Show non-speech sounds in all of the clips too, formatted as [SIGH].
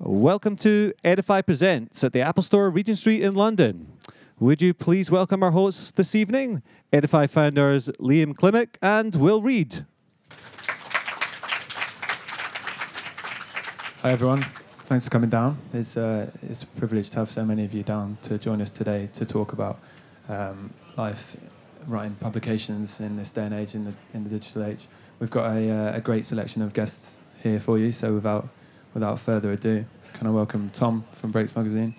Welcome to Edify Presents at the Apple Store, Regent Street in London. Would you please welcome our hosts this evening, Edify founders Liam Klimek and Will Reed. Hi everyone, thanks for coming down. It's, uh, it's a privilege to have so many of you down to join us today to talk about um, life writing publications in this day and age, in the, in the digital age. We've got a, uh, a great selection of guests here for you, so without, without further ado, can I welcome Tom from Breaks Magazine,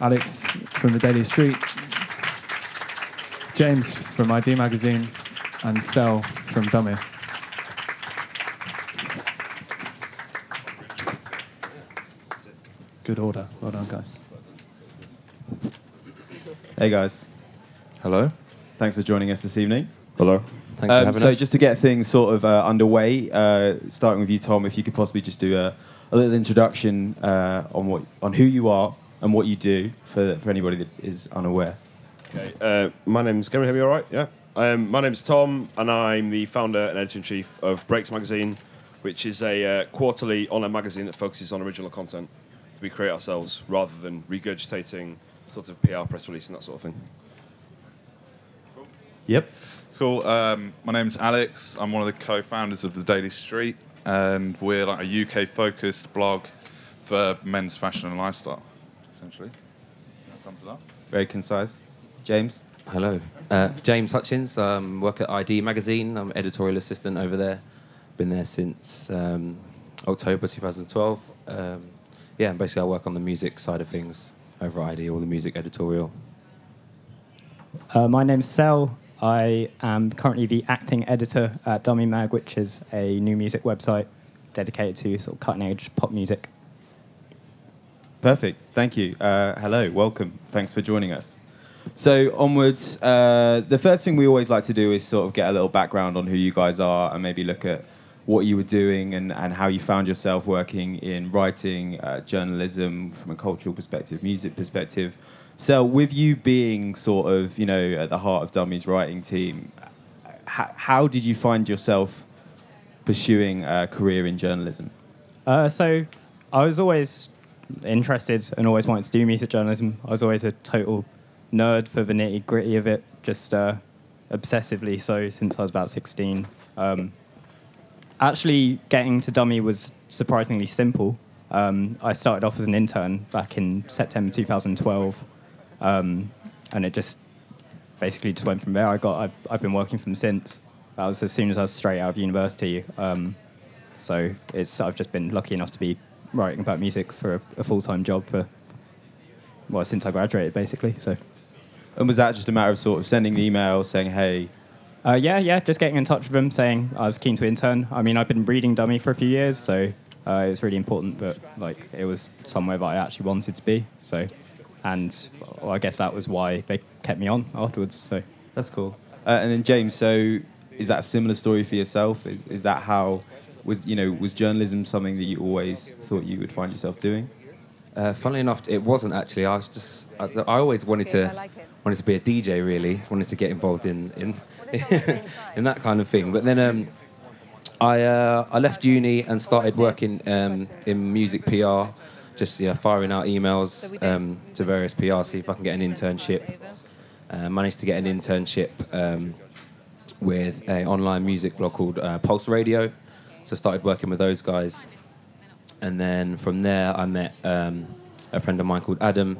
Alex from the Daily Street, James from ID Magazine, and Sel from Dummy. Good order. Well done, guys. Hey guys, Hello. thanks for joining us this evening. Hello. Thanks Um, for having so us. just to get things sort of uh, underway, uh, starting with you, Tom, if you could possibly just do a, a little introduction uh, on what on who you are and what you do for, for anybody that is unaware. okay. Uh, my name's Can we hear me all right? Yeah. Um, my name's Tom, and I'm the founder and editor in chief of Breaks Magazine, which is a uh, quarterly online magazine that focuses on original content that we create ourselves rather than regurgitating sort of PR press release and that sort of thing. Yep. Cool. Um, my name's Alex. I'm one of the co-founders of the Daily Street, and we're like a UK-focused blog for men's fashion and lifestyle, essentially. That sums it up. Very concise. James. Hello, uh, James Hutchins. Um, work at ID Magazine. I'm editorial assistant over there. Been there since um, October 2012. Um, yeah, and basically I work on the music side of things over at ID, all the music editorial. Uh, my name's Sel. I am currently the acting editor at Dummy Mag, which is a new music website dedicated to sort of cutting edge pop music. Perfect. Thank you. Uh, hello. Welcome. Thanks for joining us. So onwards, uh, the first thing we always like to do is sort of get a little background on who you guys are and maybe look at what you were doing and, and how you found yourself working in writing, uh, journalism from a cultural perspective, music perspective. So with you being sort of, you know, at the heart of Dummy's writing team, how, how did you find yourself pursuing a career in journalism? Uh, so I was always interested and always wanted to do music journalism. I was always a total nerd for the nitty gritty of it, just uh, obsessively so since I was about 16. Um, actually, getting to Dummy was surprisingly simple. Um, I started off as an intern back in September 2012, um, and it just basically just went from there. I got I've, I've been working from since. That was as soon as I was straight out of university. Um, so it's I've just been lucky enough to be writing about music for a, a full time job for well since I graduated basically. So And was that just a matter of sort of sending an email saying, hey, uh, yeah, yeah, just getting in touch with them saying I was keen to intern. I mean I've been reading Dummy for a few years, so uh, it was really important that like it was somewhere that I actually wanted to be. So and well, I guess that was why they kept me on afterwards. So. That's cool. Uh, and then James, so is that a similar story for yourself? Is, is that how was you know was journalism something that you always thought you would find yourself doing? Uh, funnily enough, it wasn't actually. I was just. I, I always wanted to wanted to be a DJ. Really, wanted to get involved in in [LAUGHS] in that kind of thing. But then um, I uh, I left uni and started working um, in music PR, just yeah, firing out emails um, to various PR, see if I can get an internship. Uh, managed to get an internship um, with an online music blog called uh, Pulse Radio. So started working with those guys, and then from there I met um, a friend of mine called Adam,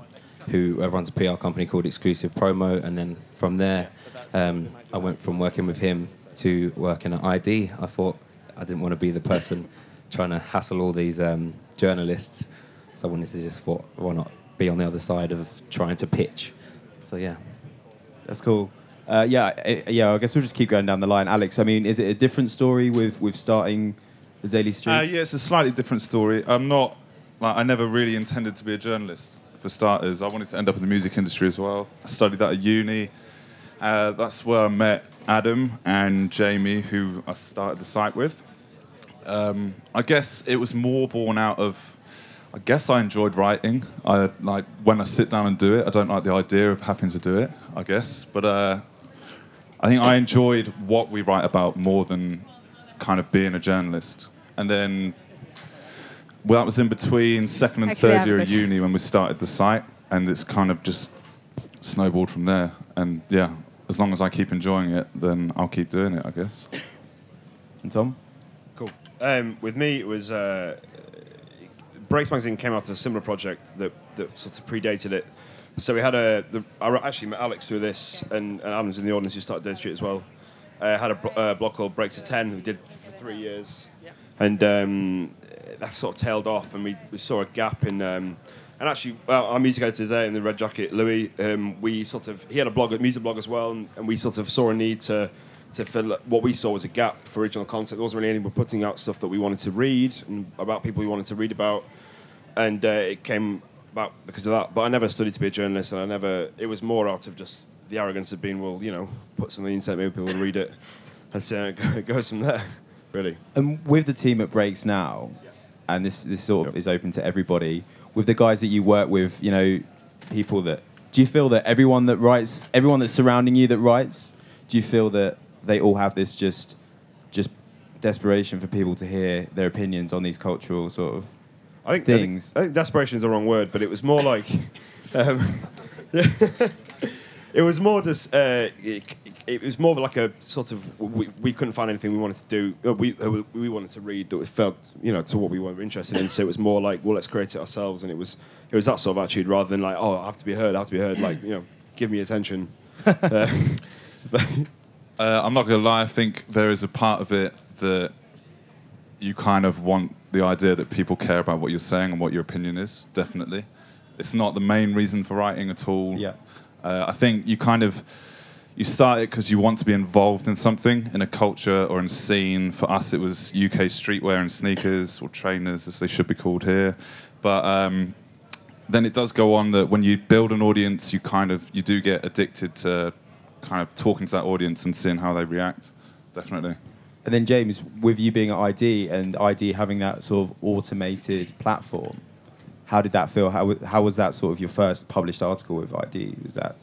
who uh, runs a PR company called Exclusive Promo, and then from there um, I went from working with him to working at ID. I thought I didn't want to be the person trying to hassle all these um, journalists, so I wanted to just thought why not be on the other side of trying to pitch. So yeah. That's cool. Uh, yeah, I, yeah. I guess we'll just keep going down the line. Alex, I mean, is it a different story with with starting the Daily Street? Uh, yeah, it's a slightly different story. I'm not like I never really intended to be a journalist. For starters, I wanted to end up in the music industry as well. I studied that at uni. Uh, that's where I met Adam and Jamie, who I started the site with. Um, I guess it was more born out of. I guess I enjoyed writing. I like when I sit down and do it. I don't like the idea of having to do it. I guess, but uh, I think I enjoyed what we write about more than kind of being a journalist. And then well, that was in between second and Actually, third year of uni when we started the site, and it's kind of just snowballed from there. And yeah, as long as I keep enjoying it, then I'll keep doing it, I guess. And Tom? Cool. Um, with me, it was uh, Breaks Magazine came out of a similar project that, that sort of predated it. So we had a. The, I actually met Alex through this, and, and Adam's in the audience who started Daily Street as well. I had a uh, blog called Breaks to Ten. We did for three years, and um, that sort of tailed off, and we, we saw a gap in. Um, and actually, well, our music editor today in the red jacket, Louis, um, we sort of he had a blog, a music blog as well, and, and we sort of saw a need to to fill what we saw was a gap for original content. There wasn't really anyone putting out stuff that we wanted to read and about people we wanted to read about, and uh, it came about because of that. But I never studied to be a journalist, and I never. It was more out of just the arrogance of being, well, you know, put something on the internet, maybe people will read it, [LAUGHS] and so it goes from there. [LAUGHS] Really. And with the team at Breaks now, and this this sort of is open to everybody. With the guys that you work with, you know, people that do you feel that everyone that writes, everyone that's surrounding you that writes, do you feel that they all have this just just desperation for people to hear their opinions on these cultural sort of I think things? I think, I think desperation is the wrong word, but it was more like. [LAUGHS] Um, [LAUGHS] it was more just. Uh, it, it was more like a sort of we, we couldn't find anything we wanted to do. uh, We uh, we wanted to read that felt you know to what we were interested in. So it was more like well let's create it ourselves, and it was it was that sort of attitude rather than like oh I have to be heard, I have to be heard. Like you know give me attention. [LAUGHS] Uh, but Uh, I'm not going to lie. I think there is a part of it that you kind of want the idea that people care about what you're saying and what your opinion is. Definitely, it's not the main reason for writing at all. Yeah. Uh, I think you kind of you start it because you want to be involved in something, in a culture or in a scene. For us, it was UK streetwear and sneakers, or trainers as they should be called here. But um, then it does go on that when you build an audience, you kind of you do get addicted to kind of talking to that audience and seeing how they react. Definitely. And then James, with you being at ID and ID having that sort of automated platform, how did that feel? How, how was that sort of your first published article with ID? Was that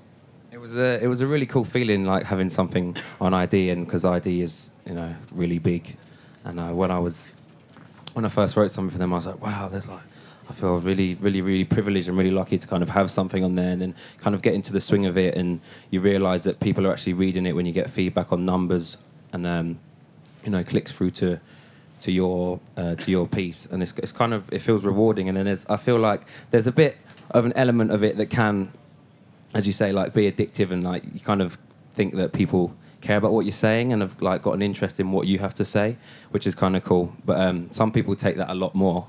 It was a it was a really cool feeling, like having something on ID, and because ID is you know really big, and uh, when I was when I first wrote something for them, I was like, wow, there's like I feel really, really, really privileged and really lucky to kind of have something on there, and then kind of get into the swing of it, and you realise that people are actually reading it when you get feedback on numbers, and um, you know clicks through to to your uh, to your piece, and it's, it's kind of it feels rewarding, and then there's I feel like there's a bit of an element of it that can as you say, like be addictive and like you kind of think that people care about what you're saying and have like got an interest in what you have to say, which is kind of cool. But um, some people take that a lot more,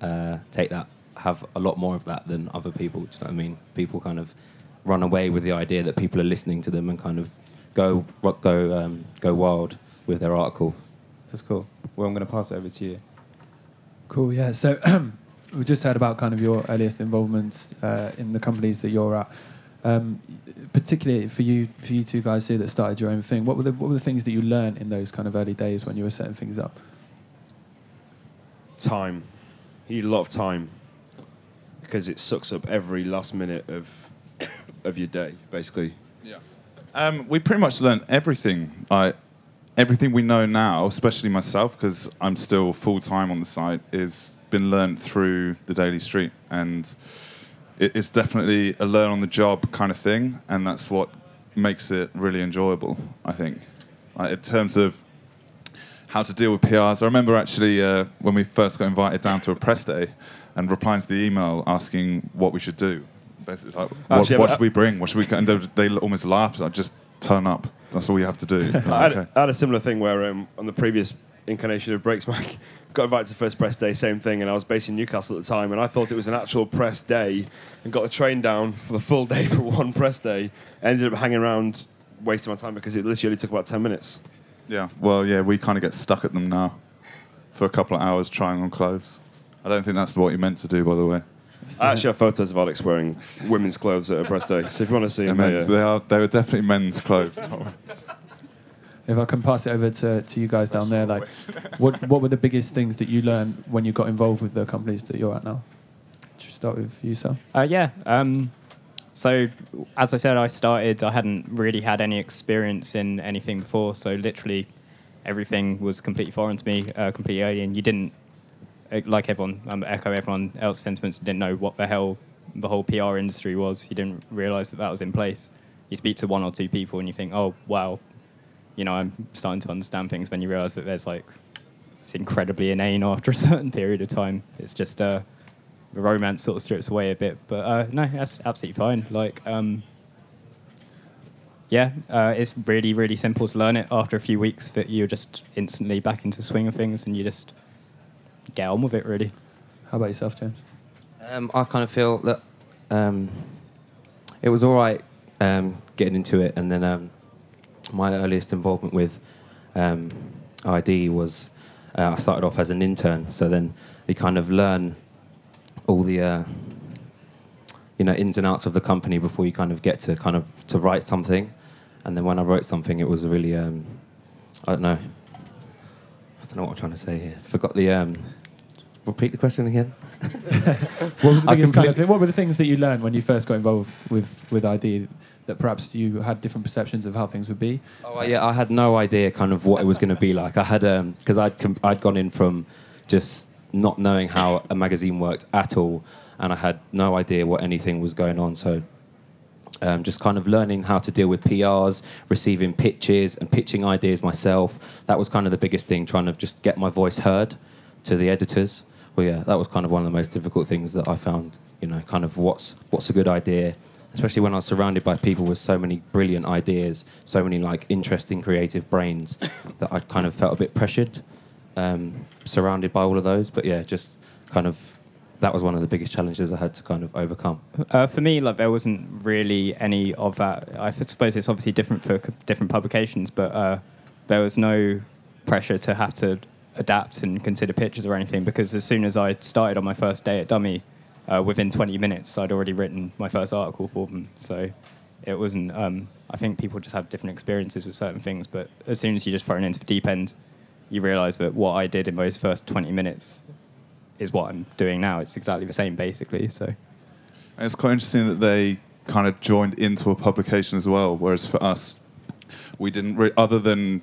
uh, take that have a lot more of that than other people. Do you know what I mean? People kind of run away with the idea that people are listening to them and kind of go go um, go wild with their article. that's cool? Well, I'm going to pass it over to you. Cool, yeah. So [CLEARS THROAT] we just heard about kind of your earliest involvement uh, in the companies that you're at. Um, particularly for you, for you two guys here that started your own thing, what were the what were the things that you learned in those kind of early days when you were setting things up? time. You need a lot of time because it sucks up every last minute of of your day, basically. Yeah. Um, we pretty much learned everything. I, everything we know now, especially myself, because I'm still full time on the site, is been learned through the Daily Street, and it, it's definitely a learn on the job kind of thing, and that's what makes it really enjoyable. I think, like, in terms of how to deal with PRs. I remember actually uh, when we first got invited down to a press day and replying to the email asking what we should do. Basically, like, what, Actually, what I- should we bring? What should we? And they, they almost laughed. I like, just turn up. That's all you have to do. [LAUGHS] Like, I, had, okay. I had a similar thing where um, on the previous incarnation of Breaks Mag, [LAUGHS] got invited to the first press day, same thing, and I was based in Newcastle at the time, and I thought it was an actual press day, and got the train down for the full day [LAUGHS] for one press day. Ended up hanging around, wasting my time because it literally only took about ten minutes. Yeah. Well, yeah, we kind of get stuck at them now for a couple of hours trying on clothes. I don't think that's what you meant to do, by the way. I actually have photos of Alex wearing women's clothes at a press day, so if you want to see They're them, men's- They are. They were definitely men's clothes. If I can pass it over to, to you guys down there, like what what were the biggest things that you learned when you got involved with the companies that you're at now? Should we start with you, Sal? Uh, yeah. Um, so, as I said, I started. I hadn't really had any experience in anything before. So, literally, everything was completely foreign to me, uh, completely alien. You didn't like everyone, um, echo everyone else's sentiments. Didn't know what the hell the whole PR industry was. You didn't realise that that was in place. You speak to one or two people and you think, oh wow, you know, I'm starting to understand things. When you realise that there's like it's incredibly inane [LAUGHS] after a certain period of time. It's just uh, the romance sort of strips away a bit. But uh, no, that's absolutely fine. Like, um, yeah, uh, it's really, really simple to learn it. After a few weeks, that you're just instantly back into swing of things, and you just get on with it. Really. How about yourself, James? Um, I kind of feel that um, it was all right um, getting into it, and then um, my earliest involvement with um, ID was uh, I started off as an intern, so then you kind of learn all the uh, you know ins and outs of the company before you kind of get to kind of to write something, and then when I wrote something, it was really um, I don't know. I don't know what I'm trying to say here. Forgot the. Um, repeat the question again. [LAUGHS] What, was the biggest kind of thing, what were the things that you learned when you first got involved with, with ID that perhaps you had different perceptions of how things would be? Oh yeah, I had no idea kind of what it was going to be like. I had because I'd com- I'd gone in from just not knowing how a magazine worked at all, and I had no idea what anything was going on. So. Um, just kind of learning how to deal with PRs, receiving pitches, and pitching ideas myself. That was kind of the biggest thing, trying to just get my voice heard to the editors. Well, yeah, that was kind of one of the most difficult things that I found. You know, kind of what's what's a good idea, especially when I was surrounded by people with so many brilliant ideas, so many like interesting creative brains, [COUGHS] that I kind of felt a bit pressured, um, surrounded by all of those. But yeah, just kind of that was one of the biggest challenges I had to kind of overcome. Uh, for me, like there wasn't really any of that. I suppose it's obviously different for different publications, but uh, there was no pressure to have to adapt and consider pictures or anything because as soon as I started on my first day at Dummy, uh, within 20 minutes I'd already written my first article for them. So it wasn't. Um, I think people just have different experiences with certain things, but as soon as you just thrown into the deep end, you realise that what I did in those first 20 minutes is what I'm doing now. It's exactly the same, basically. So. And it's quite interesting that they kind of joined into a publication as well, whereas for us, we didn't, re- other than,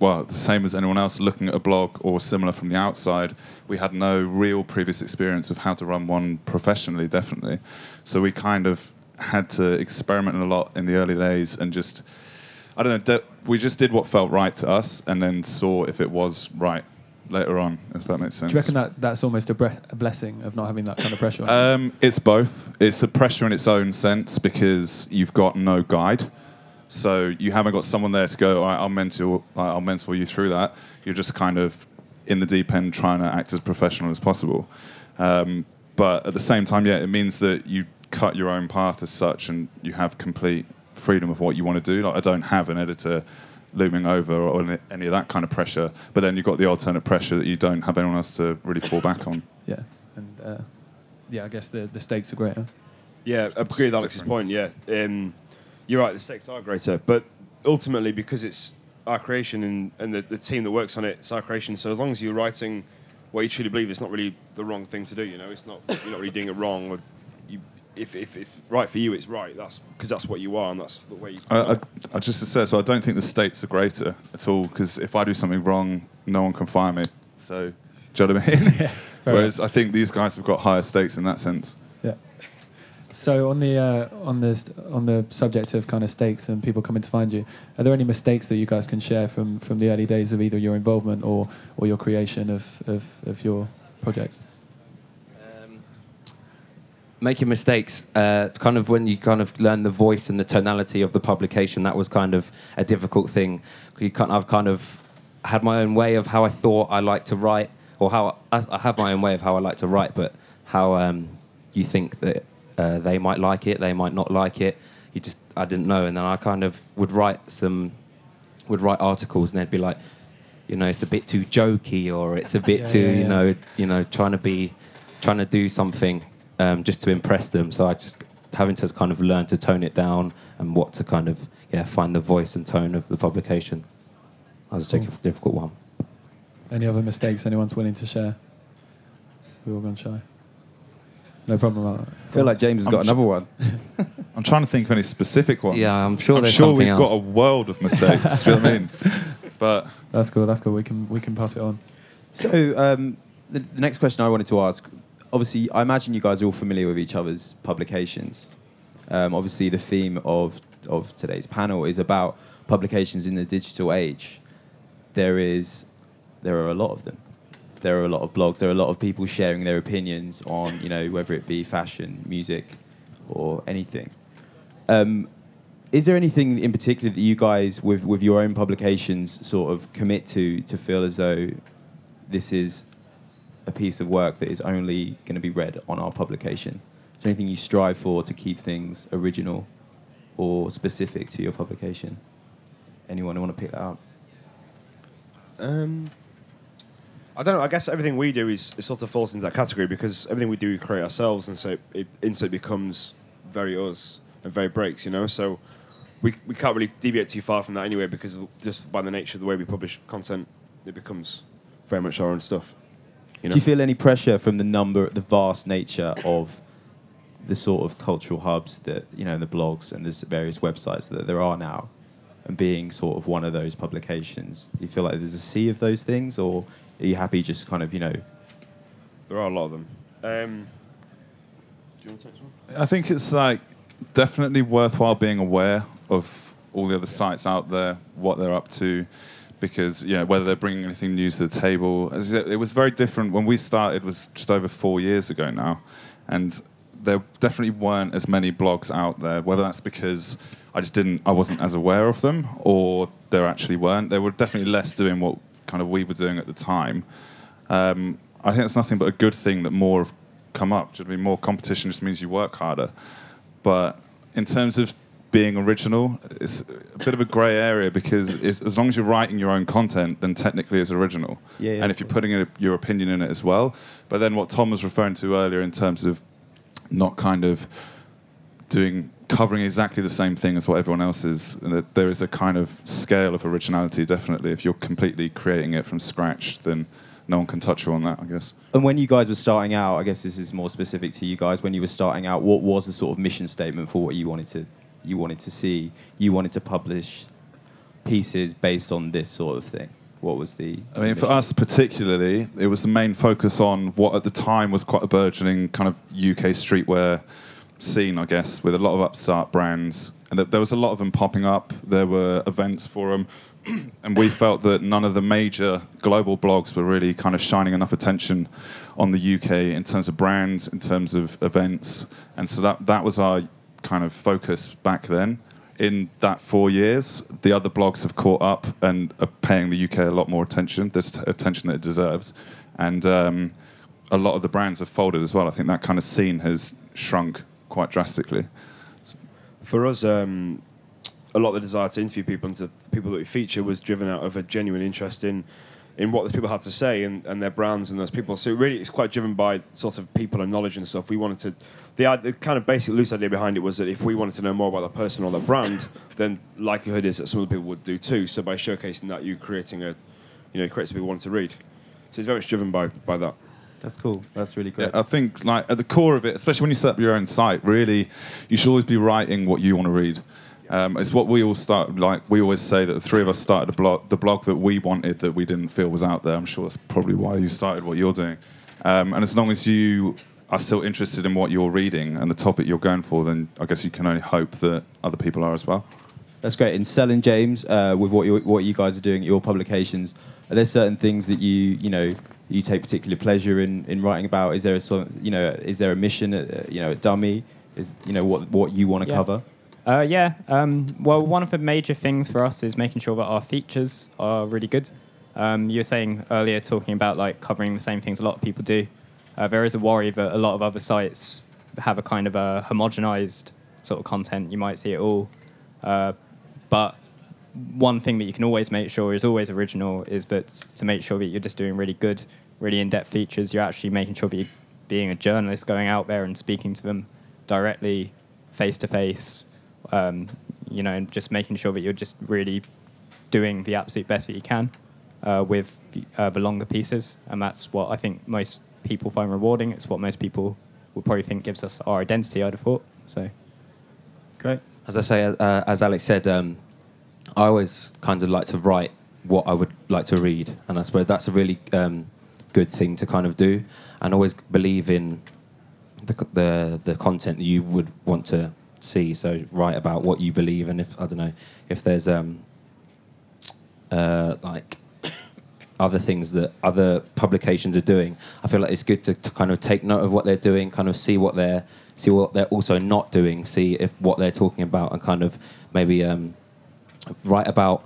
well, the same as anyone else looking at a blog or similar from the outside, we had no real previous experience of how to run one professionally, definitely. So we kind of had to experiment a lot in the early days and just, I don't know, de- we just did what felt right to us and then saw if it was right later on, if that makes sense. Do you reckon that that's almost a, bre- a blessing of not having that kind of pressure on? Um, it's both. It's a pressure in its own sense because you've got no guide, so you haven't got someone there to go. All right, I'll mentor. I'll mentor you through that. You're just kind of in the deep end, trying to act as professional as possible. Um, but at the same time, yeah, it means that you cut your own path as such, and you have complete freedom of what you want to do. Like I don't have an editor looming over or any- any of that kind of pressure. But then you've got the alternate pressure that you don't have anyone else to really fall back on. yeah, and uh, yeah, I guess the, the stakes are greater. Yeah, I agree with Alex's point. Yeah, um, you're right. The stakes are greater, but ultimately, because it's our creation and, and the, the team that works on it, it's our creation. So as long as you're writing what you truly believe, it's not really the wrong thing to do. You know, it's not you're not really doing it wrong. Or you, if, if, if right for you, it's right. That's because that's what you are, and that's the way. You I, I, I just to say, so I don't think the stakes are greater at all because if I do something wrong, no one can fire me. So, do you know what I mean? [LAUGHS] Whereas I think these guys have got higher stakes in that sense. So on the uh, on the on the subject of kind of stakes and people coming to find you, are there any mistakes that you guys can share from, from the early days of either your involvement or, or your creation of, of, of your projects? Um, making mistakes, uh, kind of when you kind of learn the voice and the tonality of the publication, that was kind of a difficult thing. You kind I've kind of had my own way of how I thought I like to write, or how I, I have my own way of how I like to write, but how um, you think that uh, they might like it, they might not like it. You just I didn't know, and then I kind of would write some, would write articles, and they'd be like, you know, it's a bit too jokey, or it's a bit Yeah, too, yeah, you know, you know, trying to be, trying to do something um, just to impress them. So I just having to kind of learn to tone it down and what to kind of yeah find the voice and tone of the publication. That was a Cool. diff- difficult one. Any other mistakes anyone's willing to share? We've all gone shy. No problem. Mark. I feel like James has got I'm another one. [LAUGHS] I'm trying to think of any specific ones. Yeah, I'm sure I'm there's sure something we've else. got a world of mistakes. do you know what I mean? [LAUGHS] But That's cool. That's cool. We can we can pass it on. So, um, the, the next question I wanted to ask, obviously, I imagine you guys are all familiar with each other's publications. Um, obviously, the theme of of today's panel is about publications in the digital age. There is, there are a lot of them. There are a lot of blogs. There are a lot of people sharing their opinions on, you know, whether it be fashion, music, or anything. Um, is there anything in particular that you guys, with, with your own publications, sort of commit to to feel as though this is a piece of work that is only going to be read on our publication? Is there anything you strive for to keep things original or specific to your publication? Anyone want to pick that up? Um, I don't know. I guess everything we do is, is sort of falls into that category because everything we do we create ourselves, and so it instantly becomes very us and very breaks. You know, so we we can't really deviate too far from that anyway because just by the nature of the way we publish content, it becomes very much our own stuff. You know? Do you feel any pressure from the number, the vast nature of the sort of cultural hubs that you know, the blogs and there's various websites that there are now, and being sort of one of those publications? Do you feel like there's a sea of those things, or are you happy just kind of you know? there are a lot of them. Um, do you want to take this one? I think it's like definitely worthwhile being aware of all the other sites out there, what they're up to, because you know whether they're bringing anything new to the table. As I said, it was very different when we started. Was just over four years ago now, and there definitely weren't as many blogs out there. Whether that's because I just didn't, I wasn't as aware of them, or there actually weren't. There were definitely less doing what kind of we were doing at the time. Um, I think it's nothing but a good thing that more have come up. Just mean more competition just means you work harder. But in terms of being original, it's a bit of a grey area because as long as you're writing your own content, then technically it's original. Yeah, yeah. And if you're putting a, your opinion in it as well. But then what Tom was referring to earlier in terms of not kind of doing covering exactly the same thing as what everyone else is, and that there is a kind of scale of originality. Definitely, if you're completely creating it from scratch, then no one can touch you on that. I guess. And when you guys were starting out, I guess this is more specific to you guys. When you were starting out, what was the sort of mission statement for what you wanted to you wanted to see? You wanted to publish pieces based on this sort of thing. What was the? I mean, for us particularly, it was the main focus on what at the time was quite a burgeoning kind of UK streetwear scene, I guess, with a lot of upstart brands, and there was a lot of them popping up. There were events for them, [CLEARS THROAT] and we felt that none of the major global blogs were really kind of shining enough attention on the UK in terms of brands, in terms of events, and so that that was our kind of focus back then. In that four years, the other blogs have caught up and are paying the UK a lot more attention, the attention that it deserves, and um, a lot of the brands have folded as well. I think that kind of scene has shrunk quite drastically. For us, um, a lot of the desire to interview people and to people that we feature was driven out of a genuine interest in in what those people had to say and, and their brands and those people. So really, it's quite driven by sort of people and knowledge and stuff. We wanted to, the, the kind of basic loose idea behind it was that if we wanted to know more about the person or the brand, then likelihood is that some of the people would do too. So by showcasing that, you're creating a, you know, creates people want to read. So it's very much driven by by that. That's cool. That's really great. Yeah, I think like at the core of it, especially when you set up your own site, really, you should always be writing what you want to read. Um, it's what we all start like. We always say that the three of us started a blog, the blog that we wanted that we didn't feel was out there. I'm sure that's probably why you started what you're doing. Um, and as long as you are still interested in what you're reading and the topic you're going for, then I guess you can only hope that other people are as well. That's great. In selling, James, uh, with what you what you guys are doing at your publications, are there certain things that you you know you take particular pleasure in, in writing about? Is there a sort of, you know is there a mission at, uh, you know at Dummy? Is you know what what you want to Yeah. cover? Uh, yeah. Um, well, one of the major things for us is making sure that our features are really good. Um, you were saying earlier, talking about like covering the same things a lot of people do. Uh, there is a worry that a lot of other sites have a kind of a homogenized sort of content. You might see it all, uh, but one thing that you can always make sure is always original is that to make sure that you're just doing really good, really in-depth features. You're actually making sure that you're being a journalist, going out there and speaking to them directly, face to face, um, you know, and just making sure that you're just really doing the absolute best that you can uh, with uh, the longer pieces, and that's what I think most people find rewarding. It's what most people would probably think gives us our identity. I'd have thought. So Great. As I say, uh, as Alex said, um, I always kind of like to write what I would like to read, and I suppose that's a really um, good thing to kind of do, and always believe in the the the content that you would want to see. So write about what you believe, and if I don't know if there's um uh like [COUGHS] other things that other publications are doing. I feel like it's good to, to kind of take note of what they're doing, kind of see what they're see what they're also not doing, see if what they're talking about, and kind of maybe um, write about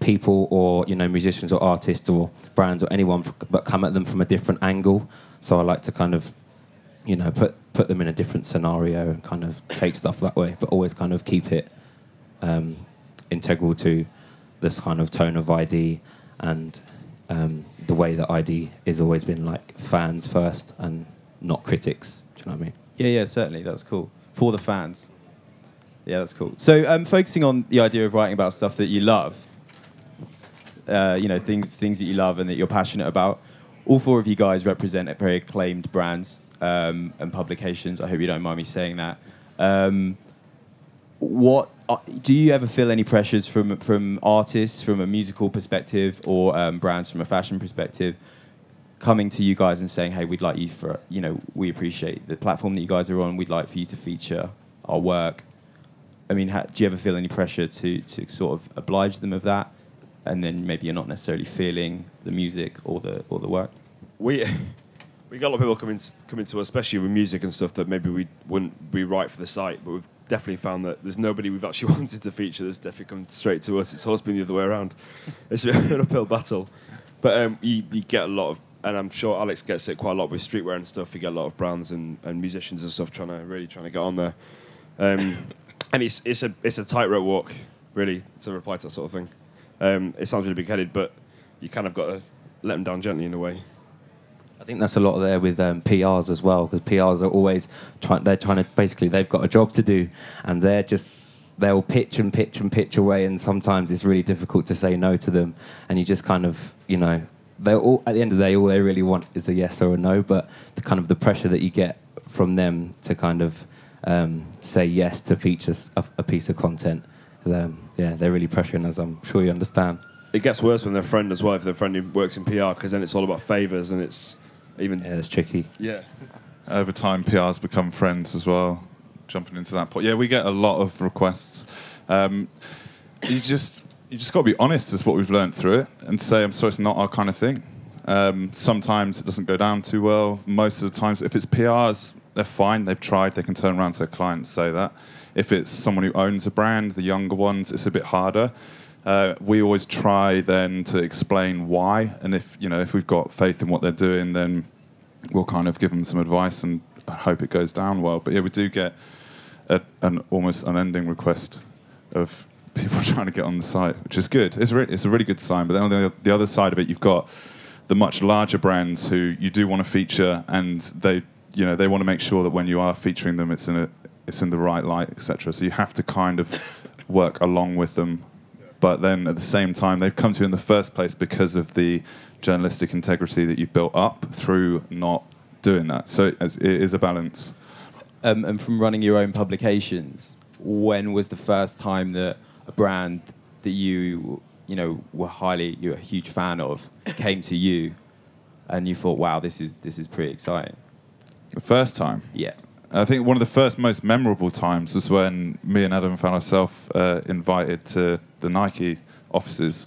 people or you know musicians or artists or brands or anyone, but come at them from a different angle. So I like to kind of you know put put them in a different scenario and kind of take stuff that way, but always kind of keep it um, integral to this kind of tone of ID and um, the way that ID has always been like fans first and not critics. Do you know what I mean? Yeah, yeah, certainly. That's cool. For the fans. Yeah, that's cool. So, um, focusing on the idea of writing about stuff that you love, uh, you know, things things that you love and that you're passionate about. All four of you guys represent very acclaimed brands um, and publications. I hope you don't mind me saying that. Um, what uh, do you ever feel any pressures from from artists from a musical perspective or um, brands from a fashion perspective coming to you guys and saying hey we'd like you for you know we appreciate the platform that you guys are on we'd like for you to feature our work i mean ha- do you ever feel any pressure to to sort of oblige them of that and then maybe you're not necessarily feeling the music or the or the work we [LAUGHS] we got a lot of people coming coming to us, especially with music and stuff that maybe we wouldn't be right for the site, but we've definitely found that there's nobody we've actually [LAUGHS] wanted to feature that's definitely come straight to us. It's always been the other way around. [LAUGHS] It's an uphill battle, but um, you, you get a lot of, and I'm sure Alex gets it quite a lot with streetwear and stuff. You get a lot of brands and, and musicians and stuff trying to really trying to get on there, um, and it's it's a it's a tightrope walk really to reply to that sort of thing. Um, it sounds really big headed, but you kind of got to let them down gently in a way. I think that's a lot there with um, PRs as well, because PRs are always trying. They're trying to basically they've got a job to do, and they're just they'll pitch and pitch and pitch away, and sometimes it's really difficult to say no to them, and you just kind of you know they're all at the end of the day all they really want is a yes or a no, but the kind of the pressure that you get from them to kind of um, say yes to feature a piece of content, um, yeah, they're really pressuring us. I'm sure you understand. it gets worse when they're a friend as well. If their friend who works in PR, because then it's all about favors and it's even Yeah, it's tricky. yeah. Over time, PRs become friends as well. Jumping into that point, yeah, we get a lot of requests. Um, you just you just got to be honest, is what we've learned through it, and say, I'm sorry, it's not our kind of thing. Um, sometimes it doesn't go down too well. Most of the times, if it's PRs, they're fine. They've tried. They can turn around to their clients say that. If it's someone who owns a brand, the younger ones, it's a bit harder. Uh, we always try then to explain why, and if you know if we've got faith in what they're doing, then we'll kind of give them some advice and hope it goes down well. But yeah, we do get a, an almost unending request of [LAUGHS] people trying to get on the site, which is good. It's, re- it's a really good sign. But then on the, the other side of it, you've got the much larger brands who you do want to feature, and they you know they want to make sure that when you are featuring them, it's in a it's in the right light, etc. So you have to kind of [LAUGHS] work along with them. But then at the same time, they've come to you in the first place because of the journalistic integrity that you've built up through not doing that. So it is- it is a balance. um, and from running your own publications, when was the first time that a brand that you you know were highly you're a huge fan of came to you, and you thought, wow, this is this is pretty exciting. The first time. Yeah. I think one of the first most memorable times was when me and Adam found ourselves uh, invited to the Nike offices,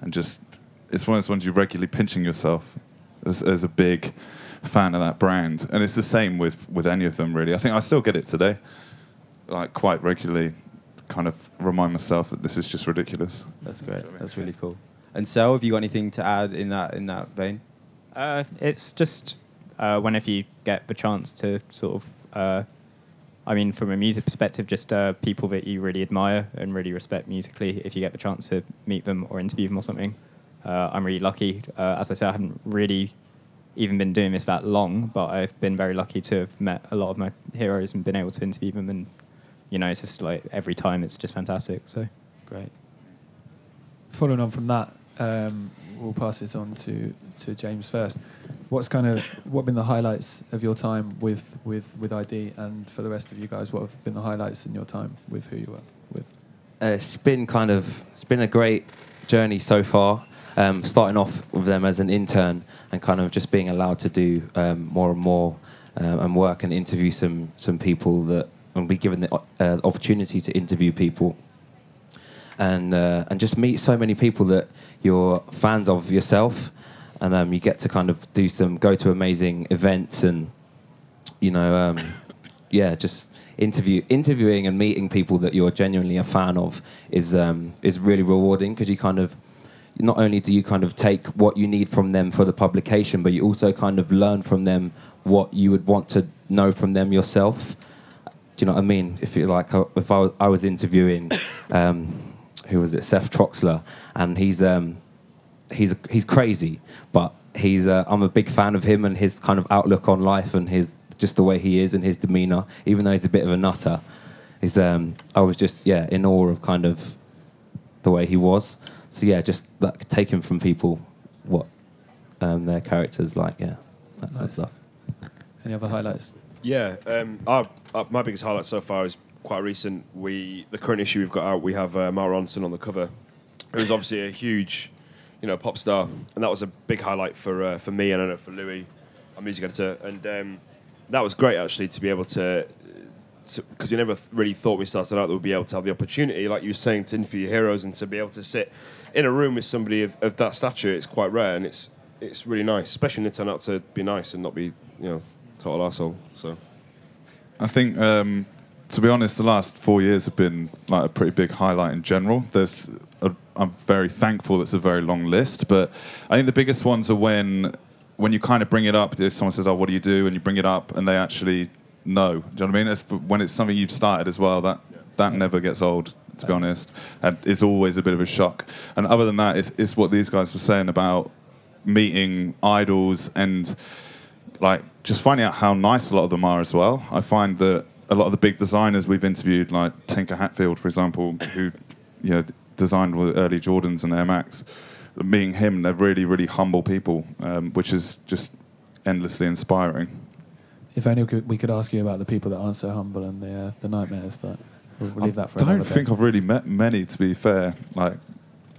and just it's one of those ones you're regularly pinching yourself as, as a big fan of that brand, and it's the same with with any of them really. I think I still get it today, like quite regularly, kind of remind myself that this is just ridiculous. That's great. That's really cool. And Sel, have you got anything to add in that in that vein? Uh, it's just uh, whenever you get the chance to sort of, uh, I mean, from a music perspective, just uh, people that you really admire and really respect musically. If you get the chance to meet them or interview them or something, uh, I'm really lucky. Uh, as I said, I haven't really even been doing this that long, but I've been very lucky to have met a lot of my heroes and been able to interview them. And you know, it's just like every time, it's just fantastic. So Great. Following on from that, um, we'll pass it on to, to James first. What's kind of what been the highlights of your time with, with, with ID, and for the rest of you guys, what have been the highlights in your time with who you were with? Uh, it's been kind of it's been a great journey so far. um, starting off with them as an intern and kind of just being allowed to do um, more and more um, and work and interview some some people that and be given the uh, opportunity to interview people and uh, and just meet so many people that you're fans of yourself, and um, you get to kind of do some go to amazing events and you know um, [LAUGHS] yeah just interview interviewing and meeting people that you're genuinely a fan of is um, is really rewarding because you kind of not only do you kind of take what you need from them for the publication, but you also kind of learn from them what you would want to know from them yourself. Do you know what I mean? If you like, uh, if I was, I was interviewing, [COUGHS] um, who was it, Seth Troxler, and he's um, he's he's crazy, but he's uh, I'm a big fan of him and his kind of outlook on life and his just the way he is and his demeanor, even though he's a bit of a nutter. Is um, I was just yeah in awe of kind of the way he was. So yeah, just like taking from people what um, their characters like. Yeah, that kind of stuff. Any other highlights? Yeah, um, our, our, my biggest highlight so far is quite recent. We the current issue we've got out, we have uh, Mark Ronson on the cover, who's obviously a huge, you know, pop star, and that was a big highlight for uh, for me and I know for Louis, our music editor, and um, that was great actually to be able to. Because you never really thought we started out that we'd be able to have the opportunity, like you were saying, to interview your heroes and to be able to sit in a room with somebody of, of that stature. It's quite rare, and it's it's really nice, especially when they turn out to be nice and not be, you know, total asshole. So. I think, um, to be honest, the last four years have been like a pretty big highlight in general. There's, I'm very thankful. It's a very long list, but I think the biggest ones are when, when you kind of bring it up. If someone says, "Oh, what do you do?" and you bring it up, and they actually know. Do you know what I mean? It's when it's something you've started as well. That that never gets old. To be honest, and it's always a bit of a shock. And other than that, it's, it's what these guys were saying about meeting idols and like just finding out how nice a lot of them are as well. I find that a lot of the big designers we've interviewed, like Tinker Hatfield, for example, who you know designed with early Jordans and Air Max, meeting him, they're really, really humble people, um, which is just endlessly inspiring. If only we could, we could ask you about the people that aren't so humble and the uh, the nightmares, but we'll, we'll leave that for I don't another day. think I've really met many, to be fair. Like,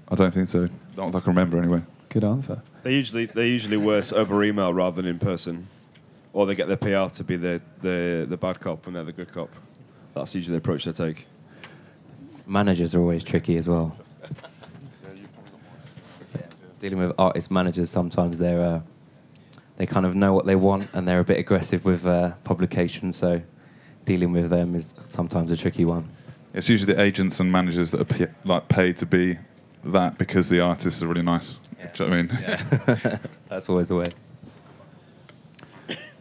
I don't think so. Not that I can remember anyway. Good answer. They usually they usually worse over email rather than in person, or they get their PR to be the, the, the bad cop and they're the good cop. That's usually the approach they take. Managers are always tricky as well. Dealing with artist managers, sometimes they're uh, they kind of know what they want and they're a bit aggressive with uh, publications. So dealing with them is sometimes a tricky one. It's usually the agents and managers that are p- like paid to be that because the artists are really nice. Do you know what I mean? [LAUGHS] That's always the way.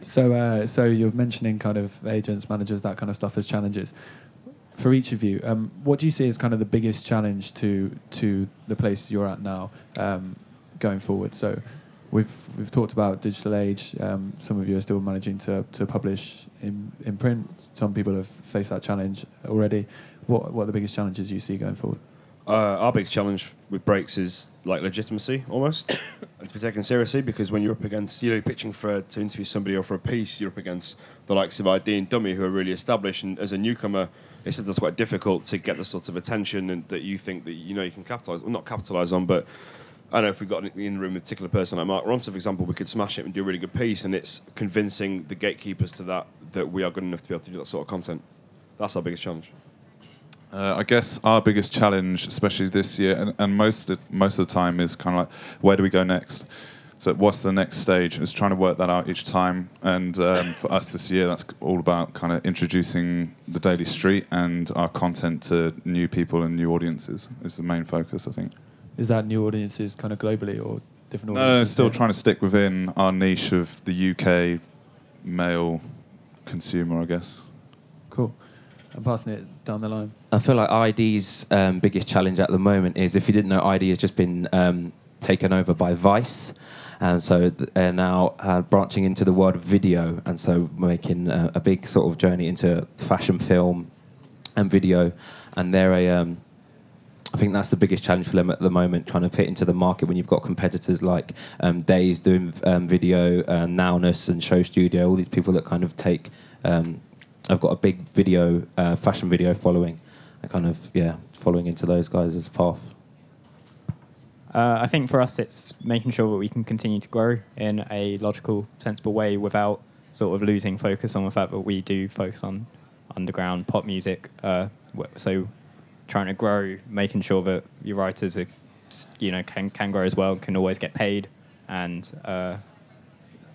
So, uh, so you're mentioning kind of agents, managers, that kind of stuff as challenges. For each of you, um, what do you see as kind of the biggest challenge to to the place you're at now, um, going forward? So, we've we've talked about digital age. Um, some of you are still managing to to publish in in print. Some people have faced that challenge already. What what are the biggest challenges you see going forward? Uh, our biggest challenge with breaks is like legitimacy almost, [COUGHS] and to be taken seriously because when you're up against, you know, pitching for to interview somebody or for a piece, you're up against the likes of ID and Dummy who are really established, and as a newcomer, it's sometimes quite difficult to get the sort of attention and that you think that you know you can capitalize, well, not capitalize on, but I don't know if we've got in the room a particular person like Mark Ronson, for example, we could smash it and do a really good piece, and it's convincing the gatekeepers to that that we are good enough to be able to do that sort of content. That's our biggest challenge. Uh, I guess our biggest challenge, especially this year, and, and most of, most of the time, is kind of like, where do we go next? So, what's the next stage? It's trying to work that out each time. And um, for us this year, that's all about kind of introducing the Daily Street and our content to new people and new audiences. Is the main focus, I think. Is that new audiences kind of globally or different No, audiences? still trying to stick within our niche of the UK male consumer, I guess. Cool. I'm passing it down the line. I feel like ID's um, biggest challenge at the moment is if you didn't know, ID has just been um, taken over by Vice. And so they're now uh, branching into the world of video, and so making uh, a big sort of journey into fashion film and video. And they're a, um, I think that's the biggest challenge for them at the moment, trying to fit into the market when you've got competitors like um, Dazed doing um, video, uh, Nowness and Show Studio, all these people that kind of take, um, have got a big video, uh, fashion video following, and kind of, yeah, following into those guys' path. Uh, I think for us, it's making sure that we can continue to grow in a logical, sensible way without sort of losing focus on the fact that we do focus on underground pop music. Uh, so trying to grow, making sure that your writers are, you know, can can grow as well, can always get paid, and uh,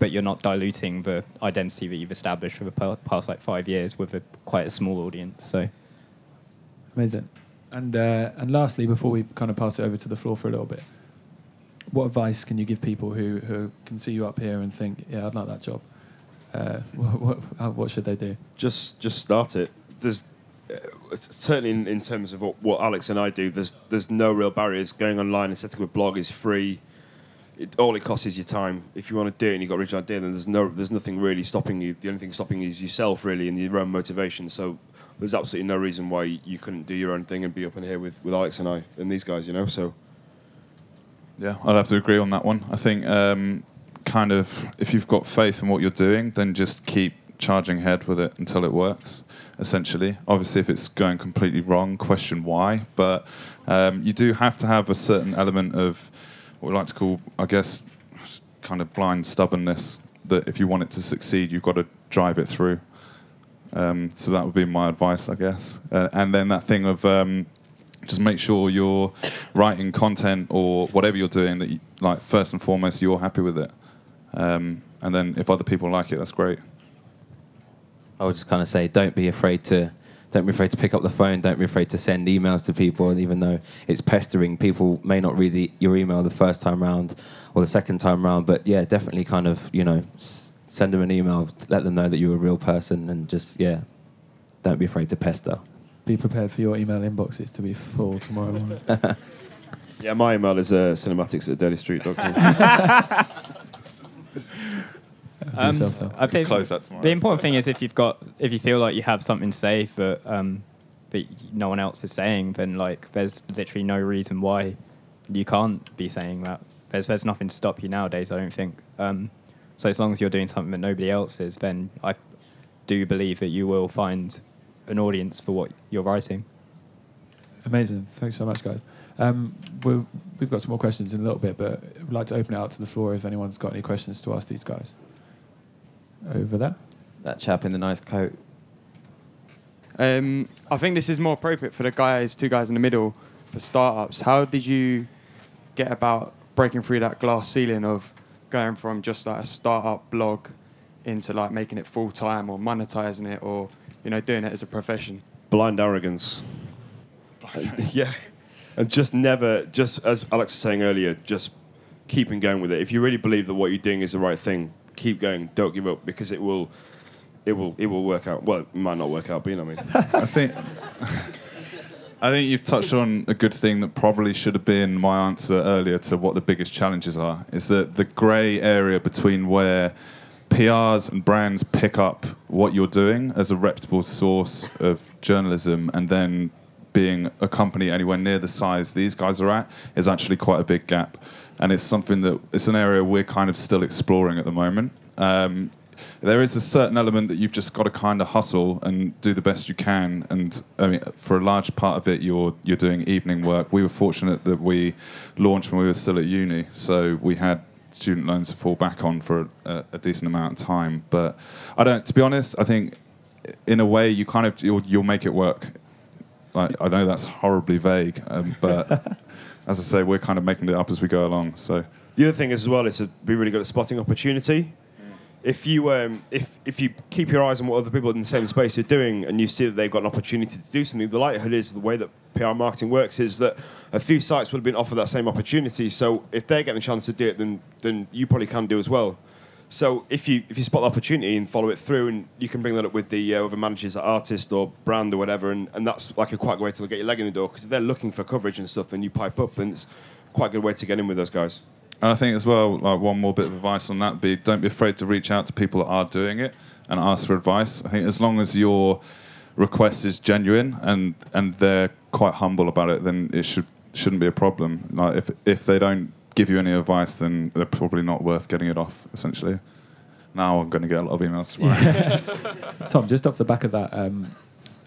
but you're not diluting the identity that you've established for the past like five years with a quite a small audience. So. Amazing. And uh, and lastly, before we kind of pass it over to the floor for a little bit, what advice can you give people who, who can see you up here and think, yeah, I'd like that job? Uh, [LAUGHS] what, what, what should they do? just just start it. There's uh, certainly in, in terms of what, what Alex and I do. There's there's no real barriers. Going online and setting up a blog is free. It, all it costs is your time. If you want to do it and you've got a original idea, then there's no there's nothing really stopping you. The only thing stopping you is yourself really and your own motivation. So there's absolutely no reason why you couldn't do your own thing and be up in here with, with Alex and I and these guys. You know. So Yeah, I'd have to agree on that one. I think um, kind of if you've got faith in what you're doing, then just keep charging ahead with it until it works. Essentially, obviously, if it's going completely wrong, question why. But um, you do have to have a certain element of what we like to call, I guess, kind of blind stubbornness. That if you want it to succeed, you've got to drive it through. Um, so that would be my advice, I guess. Uh, and then that thing of um, just make sure you're writing content or whatever you're doing that, you, like first and foremost, you're happy with it. Um, and then if other people like it, that's great. I would just kind of say, don't be afraid to, don't be afraid to pick up the phone. Don't be afraid to send emails to people. And even though it's pestering, people may not read the, your email the first time round or the second time round. But yeah, definitely kind of you know send them an email, let them know that you're a real person, and just yeah, don't be afraid to pester. Be prepared for your email inboxes to be full tomorrow morning. [LAUGHS] yeah, my email is uh, cinematics at dailystreet.com. Be [LAUGHS] yourself, Sam. Um, I think Close that tomorrow. The important thing is if you've got if you feel like you have something to say but um, that no one else is saying, then like there's literally no reason why you can't be saying that. There's there's nothing to stop you nowadays. I don't think. Um, so as long as you're doing something that nobody else is, then I do believe that you will find an audience for what you're writing. Amazing. Thanks so much, guys. Um, we've, we've got some more questions in a little bit, but I'd like to open it out to the floor if anyone's got any questions to ask these guys. Over there. That chap in the nice coat. Um, I think this is more appropriate for the guys, two guys in the middle, for startups. How did you get about breaking through that glass ceiling of going from just like a startup blog into like making it full time or monetizing it or you know doing it as a profession? blind arrogance. [LAUGHS] yeah, and just never, just as Alex was saying earlier, just keeping going with it. If you really believe that what you're doing is the right thing, keep going. Don't give up because it will, it will, it will work out. Well, it might not work out, but you know what I mean. I think [LAUGHS] I think you've touched on a good thing that probably should have been my answer earlier to what the biggest challenges are. Is that the grey area between where PRs and brands pick up what you're doing as a reputable source of journalism and then being a company anywhere near the size these guys are at is actually quite a big gap. And it's something that it's an area we're kind of still exploring at the moment. Um, there is a certain element that you've just got to kind of hustle and do the best you can. And I mean, for a large part of it, you're you're doing evening work. We were fortunate that we launched when we were still at uni, so we had student loans to fall back on for a, a decent amount of time. But I don't. To be honest, I think in a way you kind of you'll, you'll make it work. Like, I know that's horribly vague, um, but [LAUGHS] as I say, we're kind of making it up as we go along. So. The other thing as well is to be really good at spotting opportunity. If you um, if if you keep your eyes on what other people in the same space are doing, and you see that they've got an opportunity to do something, the likelihood is the way that PR marketing works is that a few sites would have been offered that same opportunity. So if they're getting the chance to do it, then then you probably can do as well. So if you if you spot the opportunity and follow it through, and you can bring that up with the uh, other managers, artist or brand or whatever, and, and that's like a quite good way to get your leg in the door because if they're looking for coverage and stuff, then you pipe up, and it's quite a good way to get in with those guys. And I think as well, like one more bit of advice on that be don't be afraid to reach out to people that are doing it and ask for advice. I think as long as your request is genuine and and they're quite humble about it, then it should shouldn't be a problem. Like if if they don't give you any advice, then they're probably not worth getting it off. Essentially. Now I'm going to get a lot of emails tomorrow. [LAUGHS] Tom, just off the back of that, um,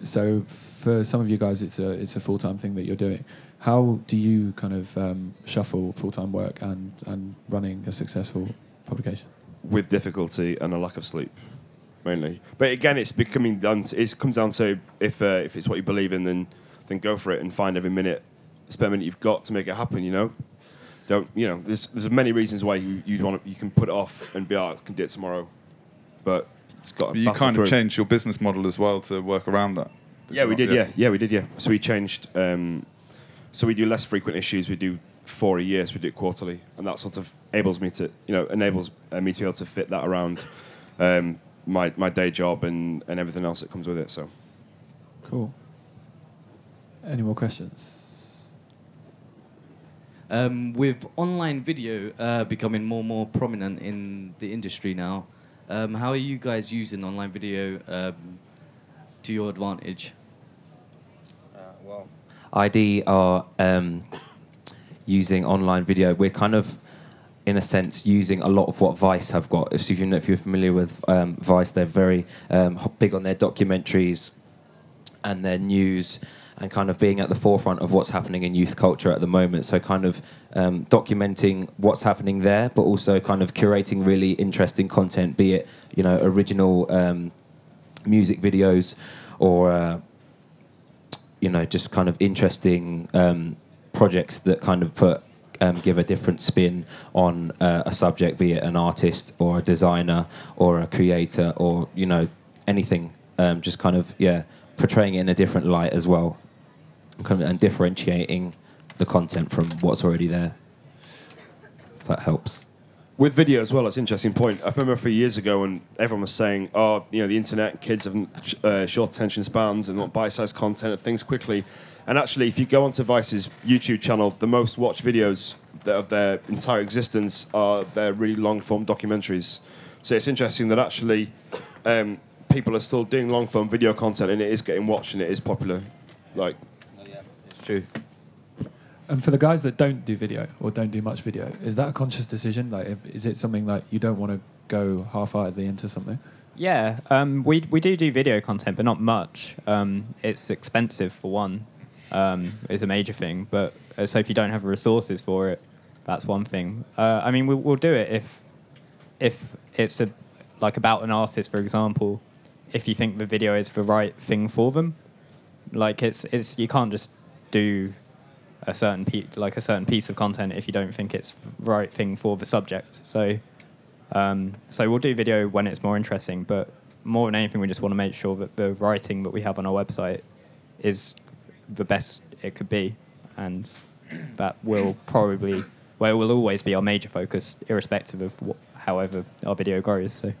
so for some of you guys, it's a it's a full time thing that you're doing. How do you kind of um, shuffle full time work and and running a successful publication? with difficulty and a lack of sleep, mainly. But again, it's becoming down. To, it comes down to if uh, if it's what you believe in, then then go for it and find every minute, spare minute you've got to make it happen. You know, don't you know? There's there's many reasons why you you want you can put it off and be like, I can do it tomorrow, but it's got. to You battle kind of through. changed your business model as well to work around that. Yeah, we did. Yeah, yeah, we did. Yeah. So we changed. Um, so we do less frequent issues. We do four a year. So we do it quarterly, and that sort of enables me to, you know, enables uh, me to be able to fit that around um, my my day job and and everything else that comes with it. So Cool. Any more questions? Um, with online video uh, becoming more and more prominent in the industry now, um, how are you guys using online video um, to your advantage? ID are um, using online video. We're kind of, in a sense, using a lot of what Vice have got. If, you know, if you're familiar with um, Vice, they're very um, big on their documentaries and their news and kind of being at the forefront of what's happening in youth culture at the moment. So, kind of um, documenting what's happening there, but also kind of curating really interesting content, be it you know original um, music videos or uh, you know just kind of interesting um, projects that kind of put um, give a different spin on uh, a subject, be it an artist or a designer or a creator or you know anything. Um, just kind of yeah, portraying it in a different light as well, kind of, and differentiating the content from what's already there. If that helps. With video as well, it's an interesting point. I remember a few years ago when everyone was saying, "Oh, you know, the internet, kids have uh, short attention spans and want bite-sized content and things quickly." And actually, if you go onto Vice's YouTube channel, the most watched videos of their entire existence are their really long-form documentaries. So it's interesting that actually um, people are still doing long-form video content, and it is getting watched and it is popular. Like, It's true. And for the guys that don't do video or don't do much video, is that a conscious decision? Like, if, is it something like you don't want to go half-heartedly into something? Yeah, um, we we do do video content, but not much. Um, it's expensive for one. Um, is a major thing, but uh, so if you don't have resources for it, that's one thing. Uh, I mean, we'll, we'll do it if if it's a like about an artist, for example. If you think the video is the right thing for them, like it's it's you can't just do a certain pe- like a certain piece of content if you don't think it's the right thing for the subject. So. Um, so we'll do video when it's more interesting, but more than anything, we just want to make sure that the writing that we have on our website is the best it could be, and that will probably, well, it will always be our major focus, irrespective of however our video grows. So.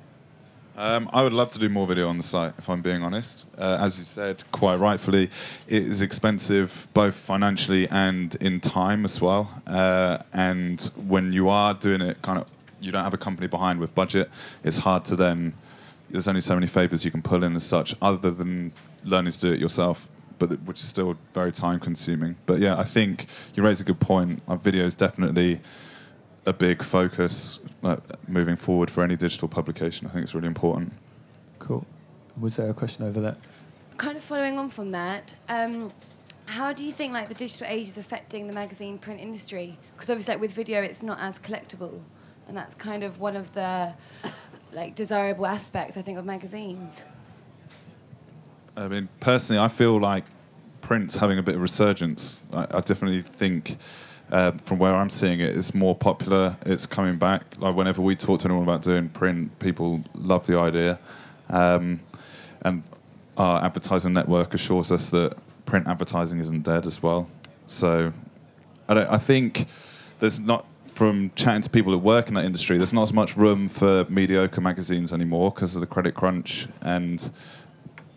Um, I would love to do more video on the site, if I'm being honest. Uh, as you said, quite rightfully, it is expensive both financially and in time as well. Uh, and when you are doing it, kind of, you don't have a company behind with budget. It's hard to then. There's only so many favors you can pull in as such, other than learning to do it yourself. But which is still very time consuming. But yeah, I think you raise a good point. Our video is definitely a big focus uh, moving forward for any digital publication. I think it's really important. Cool. Was there a question over there? kind of following on from that, um, how do you think like the digital age is affecting the magazine print industry? Because obviously, like, with video, it's not as collectible, and that's kind of one of the like desirable aspects I think of magazines. I mean, personally, I feel like print's having a bit of resurgence. I, I definitely think. Uh, from where I'm seeing it, it's more popular. It's coming back. Like whenever we talk to anyone about doing print, people love the idea, um, and our advertising network assures us that print advertising isn't dead as well. So, I, I think there's not from chatting to people that work in that industry. There's not as much room for mediocre magazines anymore because of the credit crunch and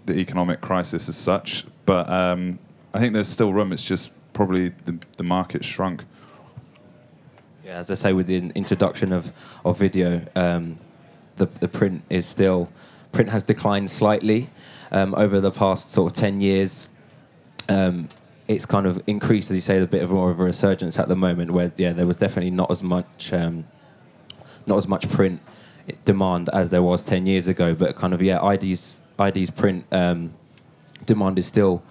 the economic crisis as such. But um, I think there's still room. It's just probably the, the market shrunk. Yeah, as I say, with the introduction of, of video, um, the, the print is still print has declined slightly um, over the past sort of ten years. Um, it's kind of increased, as you say, a bit of more of a resurgence at the moment. Where yeah, there was definitely not as much um, not as much print demand as there was ten years ago. But kind of yeah, ID's ID's print um, demand is still